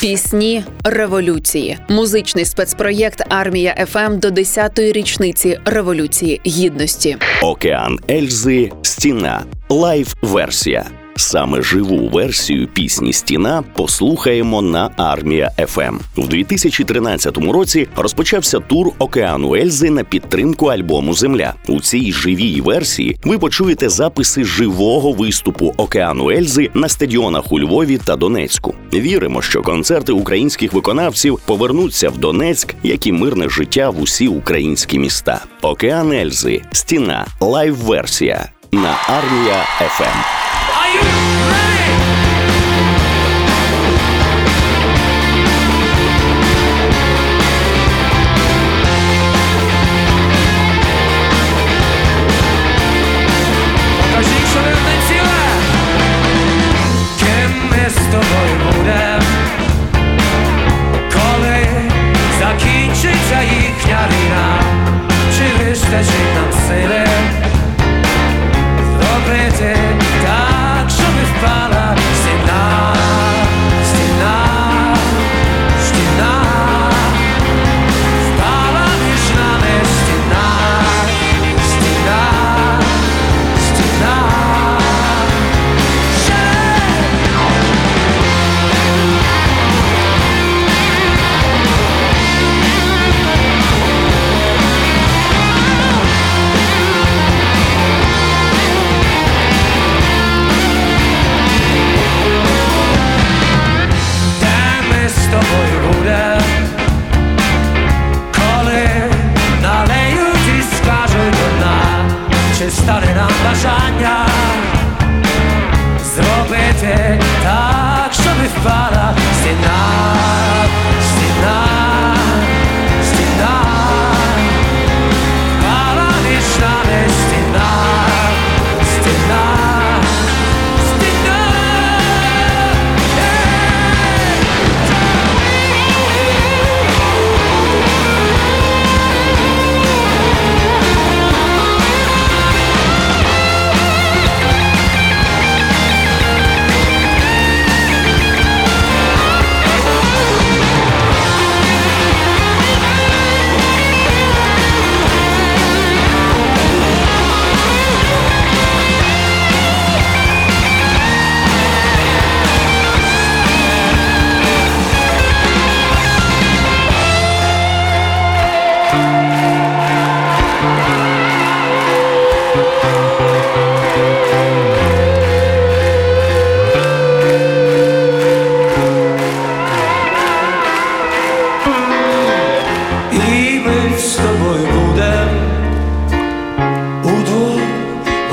Пісні революції, музичний спецпроєкт Армія ФМ до 10-ї річниці революції гідності. Океан Ельзи, стіна, лайв версія. Саме живу версію пісні Стіна послухаємо на Армія ФМ. В 2013 році розпочався тур Океану Ельзи на підтримку альбому Земля. У цій живій версії ви почуєте записи живого виступу Океану Ельзи на стадіонах у Львові та Донецьку. Віримо, що концерти українських виконавців повернуться в Донецьк, як і мирне життя в усі українські міста. Океан Ельзи, стіна, лайв версія на Армія ФМ. life. para